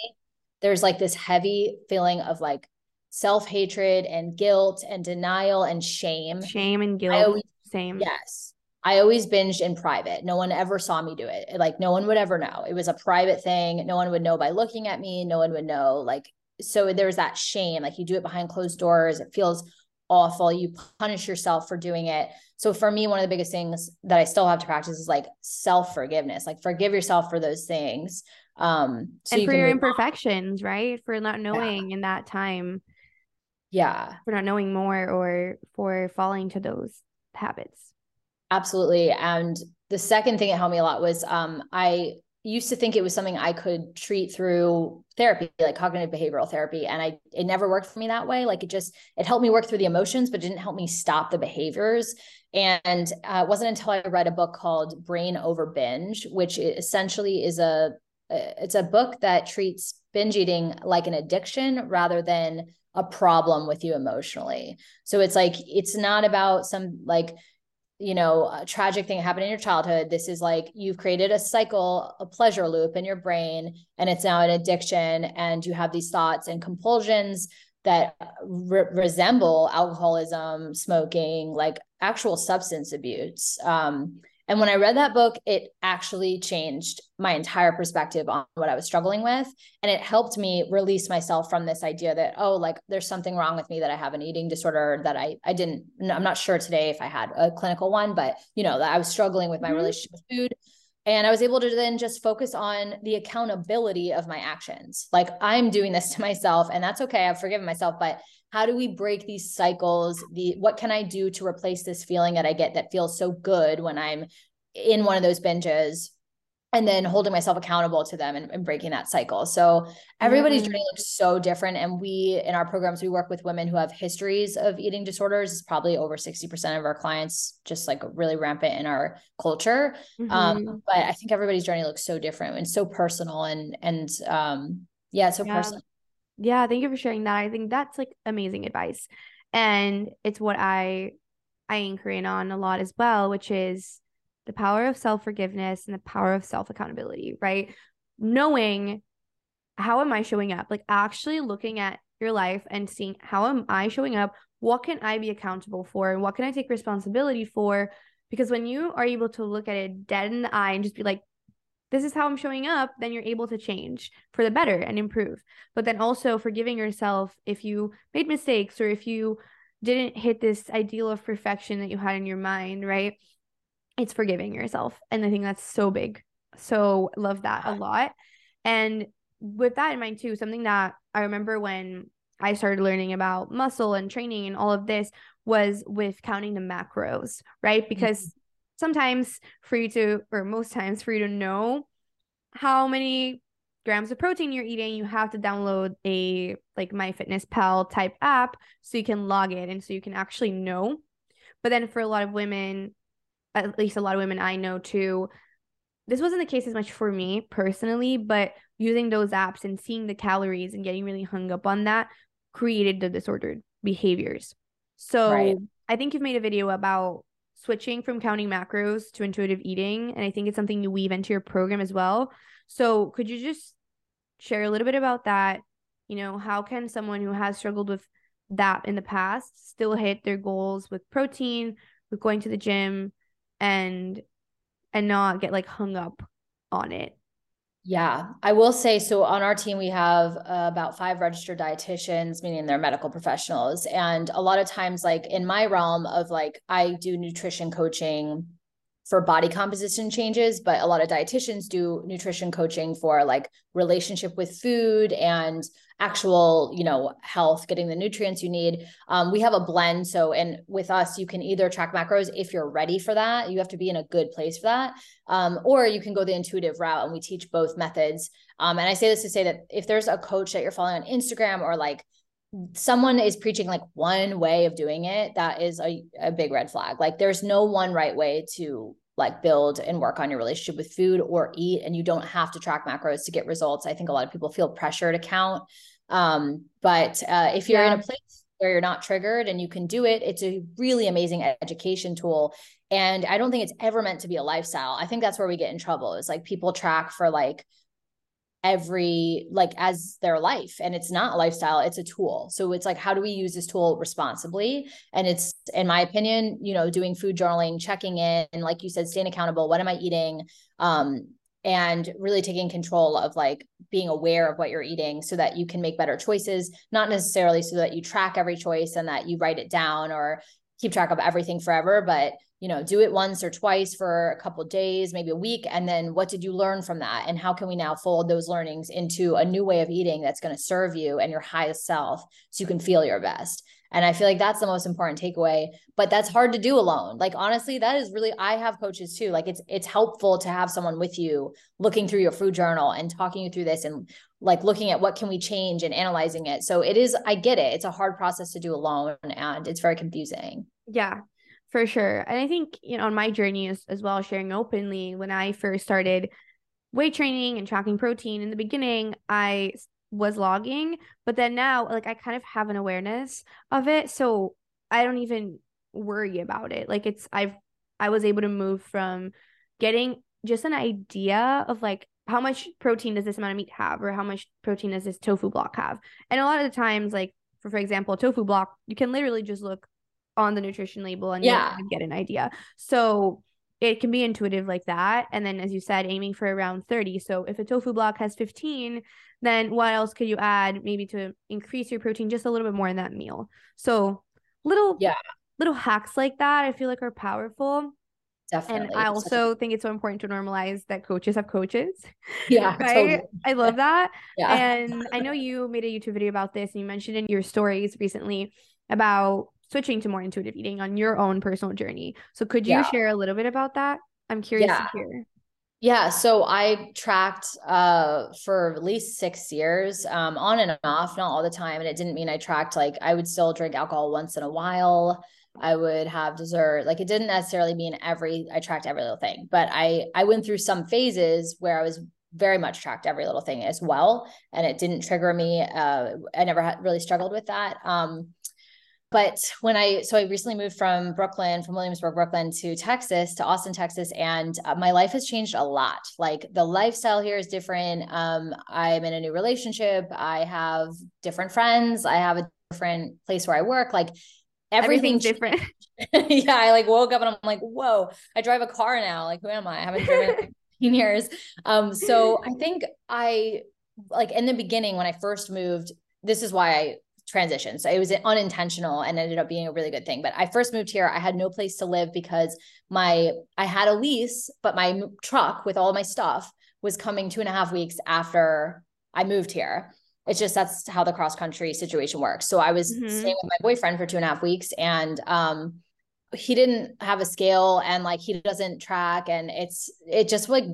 there's like this heavy feeling of like self-hatred and guilt and denial and shame. Shame and guilt always, same. yes. I always binged in private. No one ever saw me do it like no one would ever know. It was a private thing. No one would know by looking at me. No one would know like so there's that shame. Like you do it behind closed doors. It feels awful. You punish yourself for doing it. So for me, one of the biggest things that I still have to practice is like self forgiveness. Like forgive yourself for those things. Um, so and you for your imperfections, on. right? For not knowing yeah. in that time. Yeah. For not knowing more or for falling to those habits. Absolutely. And the second thing that helped me a lot was um, I used to think it was something I could treat through therapy, like cognitive behavioral therapy. And I, it never worked for me that way. Like it just, it helped me work through the emotions, but didn't help me stop the behaviors. And uh, it wasn't until I read a book called Brain Over Binge, which essentially is a, it's a book that treats binge eating like an addiction rather than a problem with you emotionally. So it's like, it's not about some like, you know, a tragic thing happened in your childhood. This is like you've created a cycle, a pleasure loop in your brain, and it's now an addiction. And you have these thoughts and compulsions that re- resemble alcoholism, smoking, like actual substance abuse. Um, and when I read that book, it actually changed my entire perspective on what I was struggling with. And it helped me release myself from this idea that, oh, like there's something wrong with me that I have an eating disorder that I, I didn't, I'm not sure today if I had a clinical one, but you know, that I was struggling with my mm-hmm. relationship with food. And I was able to then just focus on the accountability of my actions. Like I'm doing this to myself and that's okay. I've forgiven myself, but how do we break these cycles the what can i do to replace this feeling that i get that feels so good when i'm in one of those binges and then holding myself accountable to them and, and breaking that cycle. So everybody's journey looks so different. And we, in our programs, we work with women who have histories of eating disorders. It's probably over 60% of our clients, just like really rampant in our culture. Um, mm-hmm. Um, but I think everybody's journey looks so different and so personal and, and, um, yeah, so yeah. personal. Yeah. Thank you for sharing that. I think that's like amazing advice. And it's what I, I anchor in on a lot as well, which is the power of self forgiveness and the power of self accountability, right? Knowing how am I showing up? Like actually looking at your life and seeing how am I showing up? What can I be accountable for? And what can I take responsibility for? Because when you are able to look at it dead in the eye and just be like, this is how I'm showing up, then you're able to change for the better and improve. But then also forgiving yourself if you made mistakes or if you didn't hit this ideal of perfection that you had in your mind, right? it's forgiving yourself. And I think that's so big. So love that a lot. And with that in mind too, something that I remember when I started learning about muscle and training and all of this was with counting the macros, right? Mm-hmm. Because mm-hmm. Sometimes for you to, or most times for you to know how many grams of protein you're eating, you have to download a like MyFitnessPal type app so you can log it and so you can actually know. But then for a lot of women, at least a lot of women I know too, this wasn't the case as much for me personally, but using those apps and seeing the calories and getting really hung up on that created the disordered behaviors. So right. I think you've made a video about switching from counting macros to intuitive eating. And I think it's something you weave into your program as well. So could you just share a little bit about that? You know, how can someone who has struggled with that in the past still hit their goals with protein, with going to the gym, and and not get like hung up on it. Yeah, I will say so. On our team, we have uh, about five registered dietitians, meaning they're medical professionals. And a lot of times, like in my realm of like, I do nutrition coaching for body composition changes, but a lot of dietitians do nutrition coaching for like relationship with food and actual, you know, health, getting the nutrients you need. Um, we have a blend. So, and with us, you can either track macros if you're ready for that. You have to be in a good place for that. Um, or you can go the intuitive route and we teach both methods. Um, and I say this to say that if there's a coach that you're following on Instagram or like someone is preaching like one way of doing it, that is a, a big red flag. Like there's no one right way to like build and work on your relationship with food or eat and you don't have to track macros to get results i think a lot of people feel pressure to count um, but uh, if you're yeah. in a place where you're not triggered and you can do it it's a really amazing education tool and i don't think it's ever meant to be a lifestyle i think that's where we get in trouble is like people track for like every like as their life and it's not a lifestyle it's a tool. So it's like how do we use this tool responsibly? And it's in my opinion you know doing food journaling checking in and like you said staying accountable what am i eating? Um and really taking control of like being aware of what you're eating so that you can make better choices not necessarily so that you track every choice and that you write it down or keep track of everything forever but you know do it once or twice for a couple days maybe a week. And then what did you learn from that? And how can we now fold those learnings into a new way of eating that's going to serve you and your highest self so you can feel your best and I feel like that's the most important takeaway, but that's hard to do alone. Like honestly, that is really I have coaches too. Like it's it's helpful to have someone with you looking through your food journal and talking you through this and like looking at what can we change and analyzing it. So it is I get it. It's a hard process to do alone and it's very confusing. Yeah. For sure. And I think, you know, on my journey as, as well, sharing openly, when I first started weight training and tracking protein in the beginning, I was logging, but then now like I kind of have an awareness of it, so I don't even worry about it. Like it's I've I was able to move from getting just an idea of like how much protein does this amount of meat have or how much protein does this tofu block have. And a lot of the times like for, for example, tofu block, you can literally just look on the nutrition label and yeah. get an idea. So it can be intuitive like that. And then, as you said, aiming for around 30. So if a tofu block has 15, then what else could you add maybe to increase your protein just a little bit more in that meal? So little, yeah, little hacks like that, I feel like are powerful. Definitely. And I also think it's so important to normalize that coaches have coaches. Yeah. right. Totally. I love that. yeah. And I know you made a YouTube video about this and you mentioned in your stories recently about switching to more intuitive eating on your own personal journey. So could you yeah. share a little bit about that? I'm curious yeah. to hear. Yeah, so I tracked uh for at least 6 years um on and off, not all the time and it didn't mean I tracked like I would still drink alcohol once in a while. I would have dessert. Like it didn't necessarily mean every I tracked every little thing, but I I went through some phases where I was very much tracked every little thing as well and it didn't trigger me uh I never had really struggled with that. Um but when I, so I recently moved from Brooklyn, from Williamsburg, Brooklyn to Texas, to Austin, Texas, and uh, my life has changed a lot. Like the lifestyle here is different. Um, I'm in a new relationship. I have different friends. I have a different place where I work. Like everything's different. yeah. I like woke up and I'm like, whoa, I drive a car now. Like, who am I? I haven't driven in 15 years. Um, so I think I, like in the beginning when I first moved, this is why I transition. So it was unintentional and ended up being a really good thing. But I first moved here, I had no place to live because my I had a lease, but my truck with all my stuff was coming two and a half weeks after I moved here. It's just that's how the cross country situation works. So I was mm-hmm. staying with my boyfriend for two and a half weeks and um he didn't have a scale and like he doesn't track and it's it just like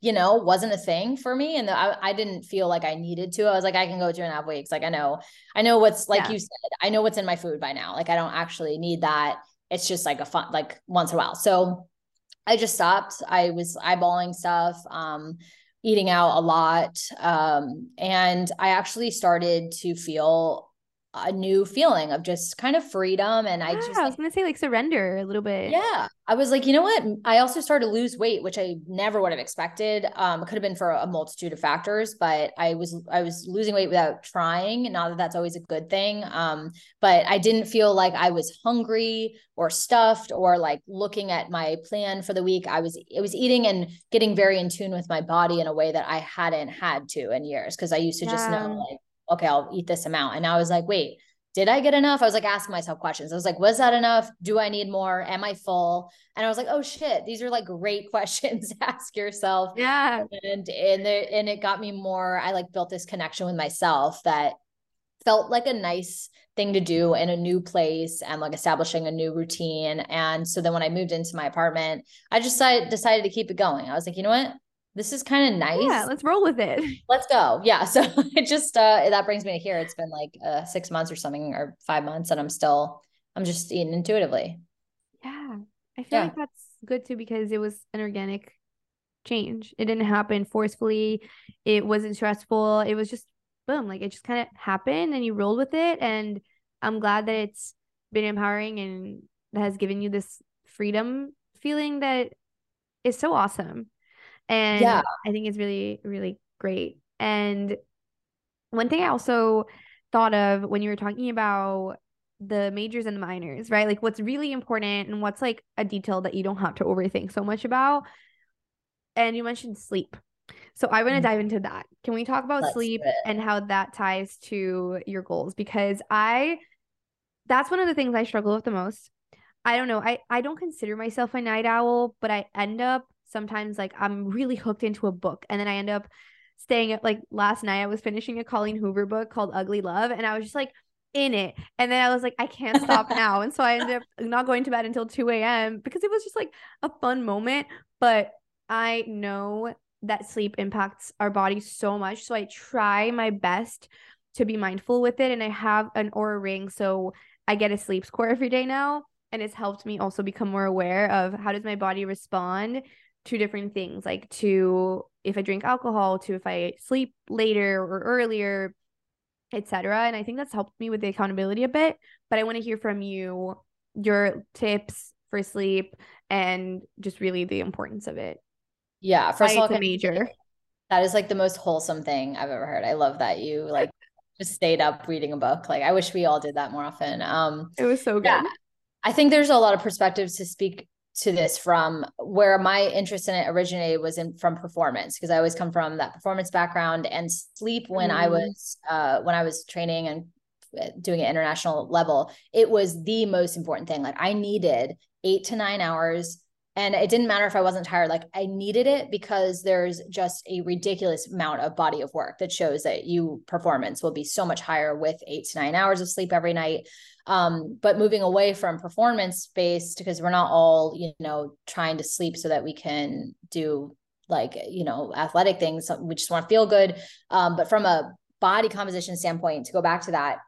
you know, wasn't a thing for me. And I, I didn't feel like I needed to. I was like, I can go two and a half weeks. Like I know, I know what's like yeah. you said, I know what's in my food by now. Like I don't actually need that. It's just like a fun, like once in a while. So I just stopped. I was eyeballing stuff, um, eating out a lot. Um, and I actually started to feel a new feeling of just kind of freedom. And I just, I was going to say like surrender a little bit. Yeah. I was like, you know what? I also started to lose weight, which I never would have expected. Um, it could have been for a multitude of factors, but I was, I was losing weight without trying. Not that that's always a good thing. Um, but I didn't feel like I was hungry or stuffed or like looking at my plan for the week. I was, it was eating and getting very in tune with my body in a way that I hadn't had to in years. Cause I used to yeah. just know like, okay, I'll eat this amount. And I was like, wait, did I get enough? I was like asking myself questions. I was like, was that enough? Do I need more? Am I full? And I was like, oh shit, these are like great questions to ask yourself. Yeah. And and the, and it got me more. I like built this connection with myself that felt like a nice thing to do in a new place and like establishing a new routine. And so then when I moved into my apartment, I just decided, decided to keep it going. I was like, you know what? This is kind of nice. Yeah, let's roll with it. Let's go. Yeah. So it just uh that brings me to here. It's been like uh six months or something or five months, and I'm still I'm just eating intuitively. Yeah. I feel yeah. like that's good too because it was an organic change. It didn't happen forcefully. It wasn't stressful. It was just boom, like it just kind of happened and you rolled with it. And I'm glad that it's been empowering and has given you this freedom feeling that is so awesome. And yeah. I think it's really, really great. And one thing I also thought of when you were talking about the majors and the minors, right? Like what's really important and what's like a detail that you don't have to overthink so much about. And you mentioned sleep. So I want to mm-hmm. dive into that. Can we talk about Let's sleep and how that ties to your goals? Because I, that's one of the things I struggle with the most. I don't know. I I don't consider myself a night owl, but I end up sometimes like I'm really hooked into a book and then I end up staying at like last night I was finishing a Colleen Hoover book called Ugly Love and I was just like in it. And then I was like, I can't stop now. And so I ended up not going to bed until 2 a.m. because it was just like a fun moment. But I know that sleep impacts our body so much. So I try my best to be mindful with it. And I have an Oura ring. So I get a sleep score every day now. And it's helped me also become more aware of how does my body respond to different things, like to if I drink alcohol, to if I sleep later or earlier, etc. And I think that's helped me with the accountability a bit. But I want to hear from you your tips for sleep and just really the importance of it. Yeah, first Why of all, a major. That is like the most wholesome thing I've ever heard. I love that you like just stayed up reading a book. Like I wish we all did that more often. Um it was so good. Yeah, I think there's a lot of perspectives to speak to this from where my interest in it originated was in from performance because I always come from that performance background and sleep when mm. I was uh when I was training and uh, doing an international level it was the most important thing. Like I needed 8 to 9 hours and it didn't matter if I wasn't tired. Like I needed it because there's just a ridiculous amount of body of work that shows that you performance will be so much higher with 8 to 9 hours of sleep every night um, but moving away from performance based because we're not all you know trying to sleep so that we can do like you know athletic things we just want to feel good um, but from a body composition standpoint to go back to that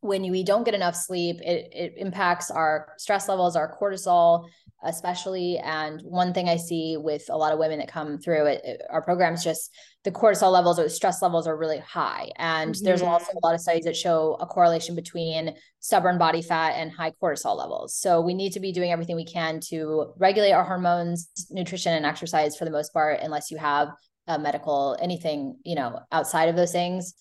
when we don't get enough sleep it, it impacts our stress levels our cortisol especially. And one thing I see with a lot of women that come through it, it our programs, just the cortisol levels or the stress levels are really high. And mm-hmm. there's also a lot of studies that show a correlation between stubborn body fat and high cortisol levels. So we need to be doing everything we can to regulate our hormones, nutrition, and exercise for the most part, unless you have a medical anything, you know, outside of those things.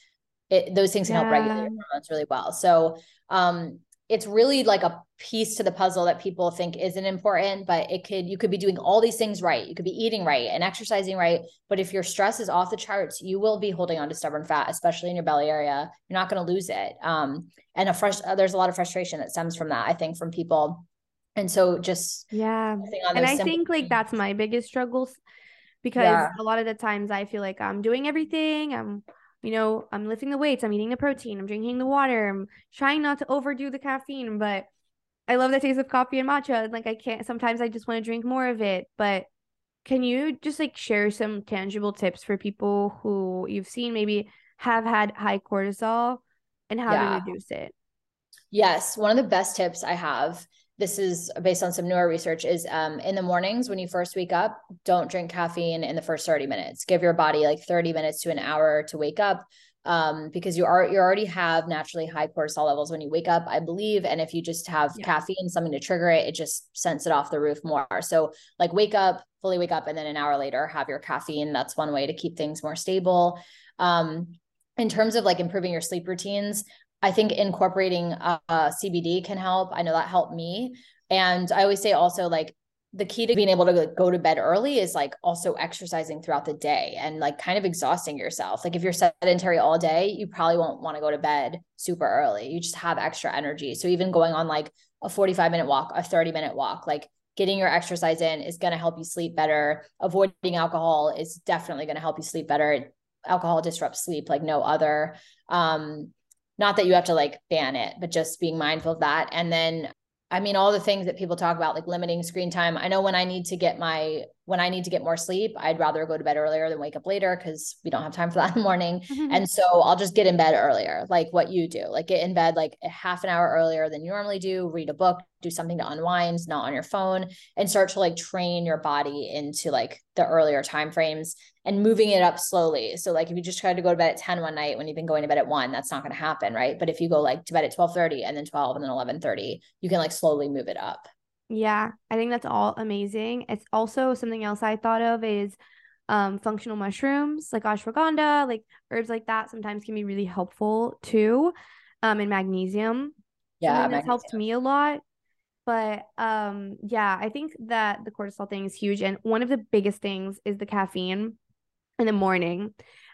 It, those things can yeah. help regulate your hormones really well. So um, it's really like a piece to the puzzle that people think isn't important but it could you could be doing all these things right. You could be eating right and exercising right but if your stress is off the charts you will be holding on to stubborn fat especially in your belly area. You're not going to lose it. Um and a fresh uh, there's a lot of frustration that stems from that i think from people. And so just yeah. and i think like that's my biggest struggles because yeah. a lot of the times i feel like i'm doing everything i'm you know, I'm lifting the weights, I'm eating the protein, I'm drinking the water, I'm trying not to overdo the caffeine, but I love the taste of coffee and matcha. Like I can't sometimes I just want to drink more of it. But can you just like share some tangible tips for people who you've seen maybe have had high cortisol and how yeah. to reduce it? Yes. One of the best tips I have this is based on some newer research is um, in the mornings when you first wake up don't drink caffeine in the first 30 minutes. Give your body like 30 minutes to an hour to wake up um, because you are you already have naturally high cortisol levels when you wake up i believe. And if you just have yeah. caffeine something to trigger it it just sends it off the roof more. So like wake up fully wake up and then an hour later have your caffeine. That's one way to keep things more stable. Um, in terms of like improving your sleep routines I think incorporating uh, CBD can help. I know that helped me. And I always say also like the key to being able to go to bed early is like also exercising throughout the day and like kind of exhausting yourself. Like if you're sedentary all day, you probably won't want to go to bed super early. You just have extra energy. So even going on like a 45 minute walk, a 30 minute walk, like getting your exercise in is going to help you sleep better. Avoiding alcohol is definitely going to help you sleep better. Alcohol disrupts sleep like no other. Um, not that you have to like ban it, but just being mindful of that. And then, I mean, all the things that people talk about, like limiting screen time. I know when I need to get my when I need to get more sleep, I'd rather go to bed earlier than wake up later because we don't have time for that in the morning. Mm-hmm. And so I'll just get in bed earlier, like what you do, like get in bed like a half an hour earlier than you normally do, read a book, do something to unwind, not on your phone, and start to like train your body into like the earlier time frames and moving it up slowly. So like if you just try to go to bed at 10 one night when you've been going to bed at one, that's not going to happen, right? But if you go like to bed at 12 30 and then 12 and then 11 30, you can like slowly move it up. Yeah, I think that's all amazing. It's also something else I thought of is um functional mushrooms like ashwagandha, like herbs like that sometimes can be really helpful too. Um in magnesium. Yeah, that's helped me a lot. But um yeah, I think that the cortisol thing is huge and one of the biggest things is the caffeine in the morning.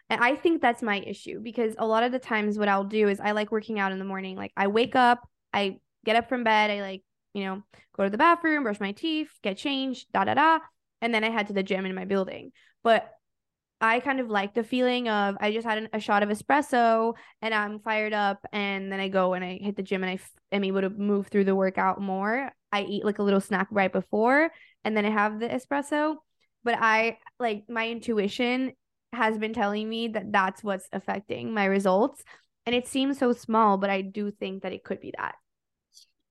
And I think that's my issue because a lot of the times what I'll do is I like working out in the morning. Like I wake up, I get up from bed, I like you know, go to the bathroom, brush my teeth, get changed, da da da. And then I head to the gym in my building. But I kind of like the feeling of I just had an, a shot of espresso and I'm fired up, and then I go and I hit the gym and I f- am able to move through the workout more. I eat like a little snack right before, and then I have the espresso. But I like my intuition has been telling me that that's what's affecting my results, and it seems so small, but I do think that it could be that.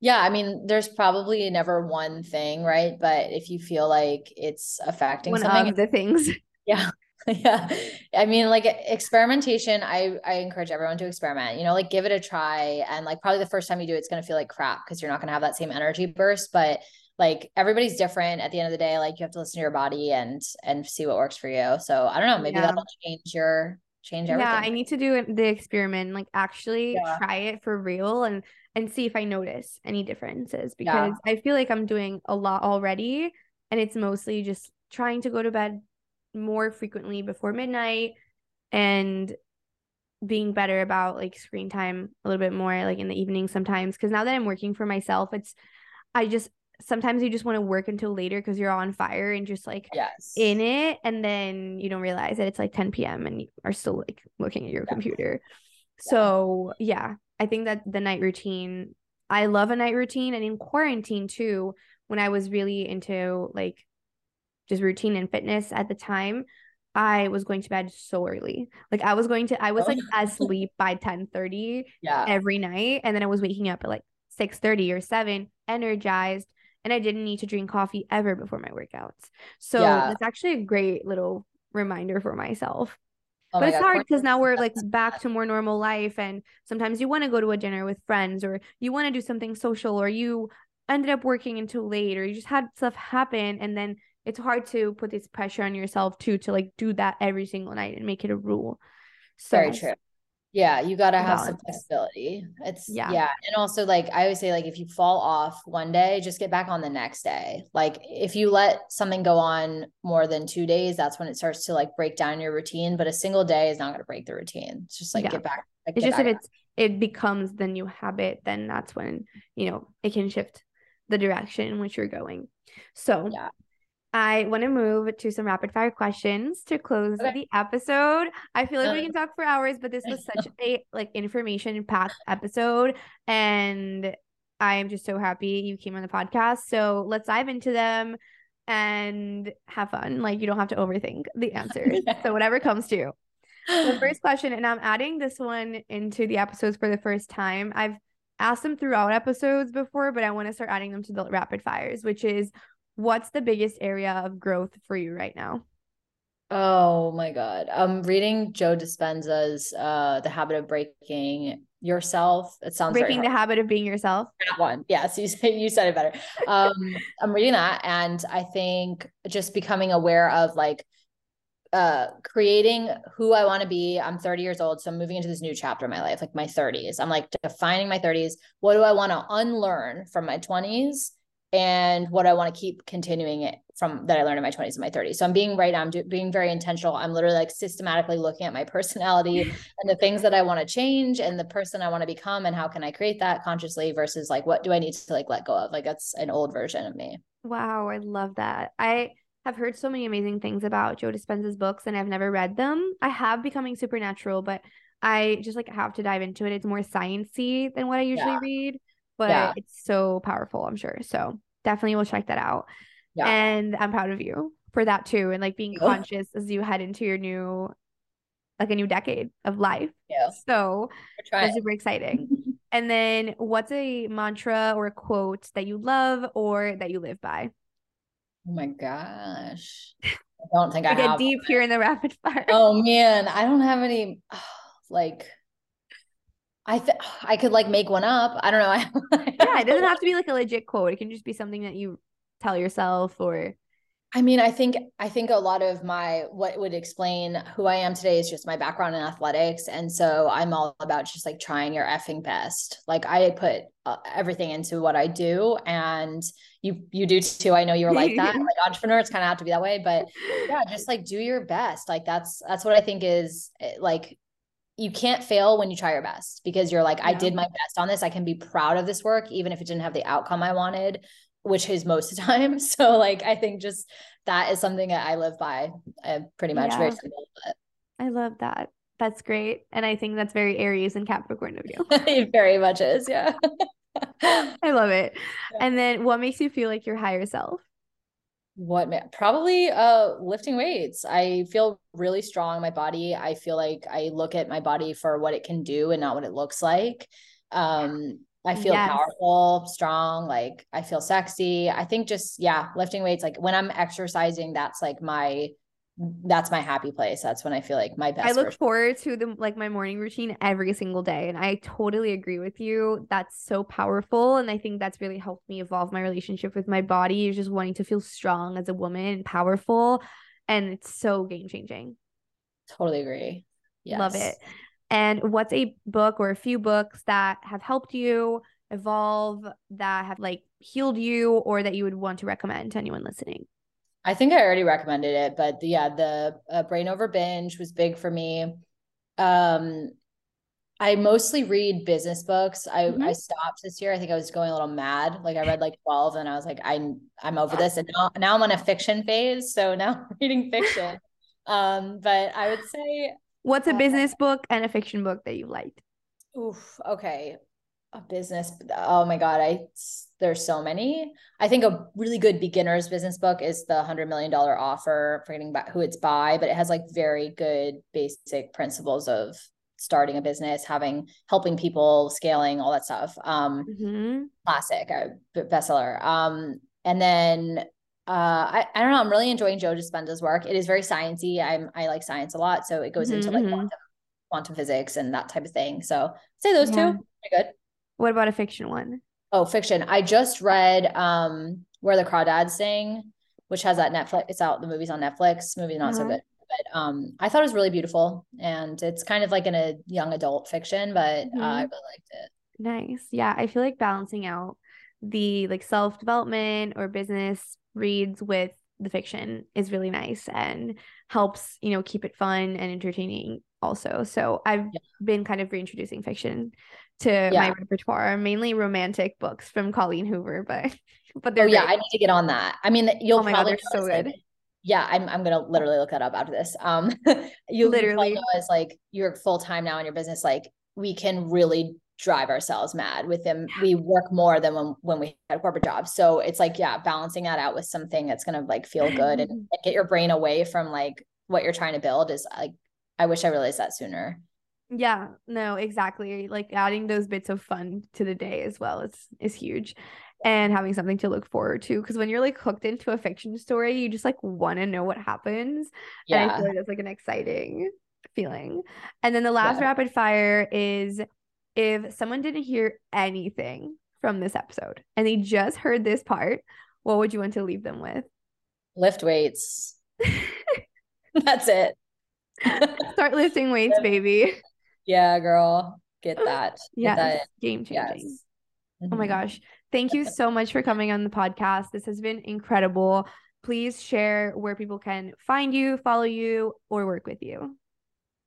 Yeah, I mean, there's probably never one thing, right? But if you feel like it's affecting One something, of the things. yeah. Yeah. I mean, like experimentation, I I encourage everyone to experiment. You know, like give it a try and like probably the first time you do it, it's going to feel like crap because you're not going to have that same energy burst, but like everybody's different at the end of the day, like you have to listen to your body and and see what works for you. So, I don't know, maybe Yeah. that'll change your change everything. Yeah, I need to do the experiment, like actually Yeah. try it for real and and see if I notice any differences Yeah. because I feel like I'm doing a lot already and it's mostly just trying to go to bed more frequently before midnight and being better about like screen time a little bit more like in the evening sometimes because now that I'm working for myself it's I just sometimes you just want to work until later because you're on fire and just like yes. in it and then you don't realize that it's like 10 p.m and you are still like looking at your Yeah. computer so yeah i think that the night routine i love a night routine and in quarantine too when i was really into like just routine and fitness at the time i was going to bed so early like i was going to i was like Oh. asleep by 10 30 yeah. every night and then I was waking up at like 6 30 or 7 energized and I didn't need to drink coffee ever before my workouts. So Yeah. that's actually a great little reminder for myself. Oh but it's God, hard because now we're like back to more normal life and sometimes you want to go to a dinner with friends or you want to do something social or you ended up working until late or you just had stuff happen and then it's hard to put this pressure on yourself too to like do that every single night and make it a rule. So Very true. Yeah, you got to have some flexibility. It's Yeah. yeah. And also like I always say like if you fall off one day, just get back on the next day. Like if you let something go on more than 2 days, that's when it starts to like break down your routine, but a single day is not going to break the routine. It's just like Yeah. get back like, it's get just if back it's it becomes the new habit then that's when you know it can shift the direction in which you're going so Yeah. I want to move to some rapid fire questions to close Okay. the episode i feel like we can talk for hours but this was such a like information packed episode and i am just so happy you came on the podcast so let's dive into them and have fun like you don't have to overthink the answers Yeah. so whatever comes to you the first question, and I'm adding this one into the episodes for the first time. I've asked them throughout episodes before, but I want to start adding them to the rapid fires, which is what's the biggest area of growth for you right now? Oh my God. I'm reading Joe Dispenza's uh The Habit of Breaking Yourself. It sounds Breaking the habit of being yourself. that one. Yes, you said you said it better. Um, I'm reading that, and I think just becoming aware of like uh creating who I want to be. I'm 30 years old, so I'm moving into this new chapter of my life, like my 30s. I'm like defining my 30s. What do I want to unlearn from my 20s? And what I want to keep continuing it from that I learned in my 20s and my 30s. So I'm being right now, I'm do, being very intentional. I'm literally like systematically looking at my personality and the things that I want to change and the person I want to become and how can I create that consciously versus like what do I need to like let go of? Like that's an old version of me. Wow, I love that. I have heard so many amazing things about Joe Dispenza's books and I've never read them. I have Becoming Supernatural, but I just like have to dive into it. It's more sciencey than what I usually Yeah. read, but Yeah. it's so powerful, I'm sure. So definitely we'll check that out. Yeah. And I'm proud of you for that too. And like being conscious as you head into your new like a new decade of life. Yeah. So that's super exciting. And then what's a mantra or a quote that you love or that you live by? Oh my gosh. I don't think I get deep here in the rapid fire. Oh man, I don't have any like I th- I could like make one up. I don't know. yeah, it doesn't have to be like a legit quote. It can just be something that you tell yourself or I mean, I think I think a lot of my what would explain who I am today is just my background in athletics, and so I'm all about just like trying your effing best. Like I put uh, everything into what I do, and you you do too. I know you're like that. like entrepreneurs kind of have to be that way, but yeah, just like do your best. Like that's that's what I think is eh, like you can't fail when you try your best because you're like, Yeah. I did my best on this. I can be proud of this work, even if it didn't have the outcome I wanted, which is most of the time. So, like, I think just that is something that I live by uh, pretty much. Very Yeah. simple, but I love that. That's great. And I think that's very Aries and Capricorn of you. it very much is. Yeah. I love it. Yeah. And then what makes you feel like your higher self? What probably uh lifting weights. I feel really strong my body. I feel like I look at my body for what it can do and not what it looks like. Um I feel Yes. powerful, strong, like I feel sexy. I think just yeah, lifting weights like when I'm exercising that's like my that's my happy place. That's when I feel like my best I look version. forward to the like my morning routine every single day and I totally agree with you. That's so powerful and I think that's really helped me evolve my relationship with my body, is just wanting to feel strong as a woman and powerful and it's so game changing. Totally agree. Love it. And what's a book or a few books that have helped you evolve, that have like healed you, or that you would want to recommend to anyone listening? I think I already recommended it, but the, yeah, the uh, brain over binge was big for me. Um, I mostly read business books. I Mhm. I stopped this year. I think I was going a little mad. Like I read like 12 and I was like, I I'm over this. And now, now I'm on a fiction phase. So now I'm reading fiction. Um, but I would say, What's a Uh, business book and a fiction book that you liked? oof, okay. A business. Oh my God. I there's so many. I think a really good beginner's business book is the hundred million dollar offer, forgetting about who it's by, but it has like very good basic principles of starting a business, having helping people, scaling, all that stuff. Um, Mm-hmm. classic, uh, bestseller. Um, and then uh, I, I don't know, I'm really enjoying Joe Dispenza's work. It is very sciencey. I'm I like science a lot, so it goes into like Mhm, mhm. quantum, quantum physics and that type of thing. So say those Yeah. two, pretty good. What about a fiction one? Oh, fiction. I just read um Where the Crawdads Sing, which has that Netflix. It's out. The movie's on Netflix. Movie's not so Uh-huh. good, but um, I thought it was really beautiful, and it's kind of like in a young adult fiction, but uh, I Mhm. really liked it. Nice. Yeah, I feel like balancing out the like self-development or business reads with the fiction is really nice and helps, you know, keep it fun and entertaining also. So I've Yeah. been kind of reintroducing fiction to my Yeah. repertoire, mainly romantic books from Colleen Hoover, but but they're oh, yeah, great. I need to get on that. I mean, you'll Oh my God, probably they're so good. yeah, I'm I'm gonna literally look that up after this. Um, you Literally. know as like you're full time now in your business, like we can really drive ourselves mad with them. We work more than when when we had corporate jobs. So it's like, yeah, balancing that out with something that's gonna like feel good and, and get your brain away from like what you're trying to build is like I wish I realized that sooner. Yeah, no, exactly. Like adding those bits of fun to the day as well is is huge. And having something to look forward to. Because when you're like hooked into a fiction story, you just like want to know what happens. And I feel like that's like an exciting feeling. And then the last Yeah. rapid fire is if someone didn't hear anything from this episode and they just heard this part, what would you want to leave them with? Lift weights. That's it. Start lifting weights, baby. Yeah, girl. Get that. Yes, game changing. Yes. Oh my gosh. Thank you so much for coming on the podcast. This has been incredible. Please share where people can find you, follow you, or work with you.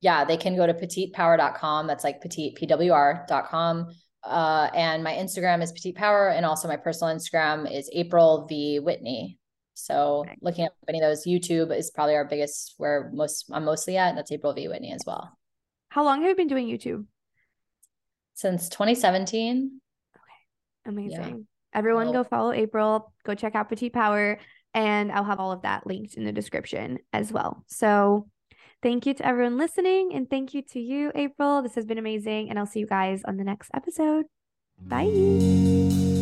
yeah, they can go to petitepower.com. That's like petite, pwr.com. Uh, and my Instagram is petite power. And also my personal Instagram is April V Whitney. So Okay. looking up any of those, YouTube is probably our biggest where most I'm mostly at. And that's April V Whitney as well. How long have you been doing YouTube? Since 2017. Okay. Amazing. Everyone Well- go follow April, go check out Petite Power, and I'll have all of that linked in the description as well. So thank you to everyone listening, and thank you to you, April. This has been amazing, and I'll see you guys on the next episode. Bye.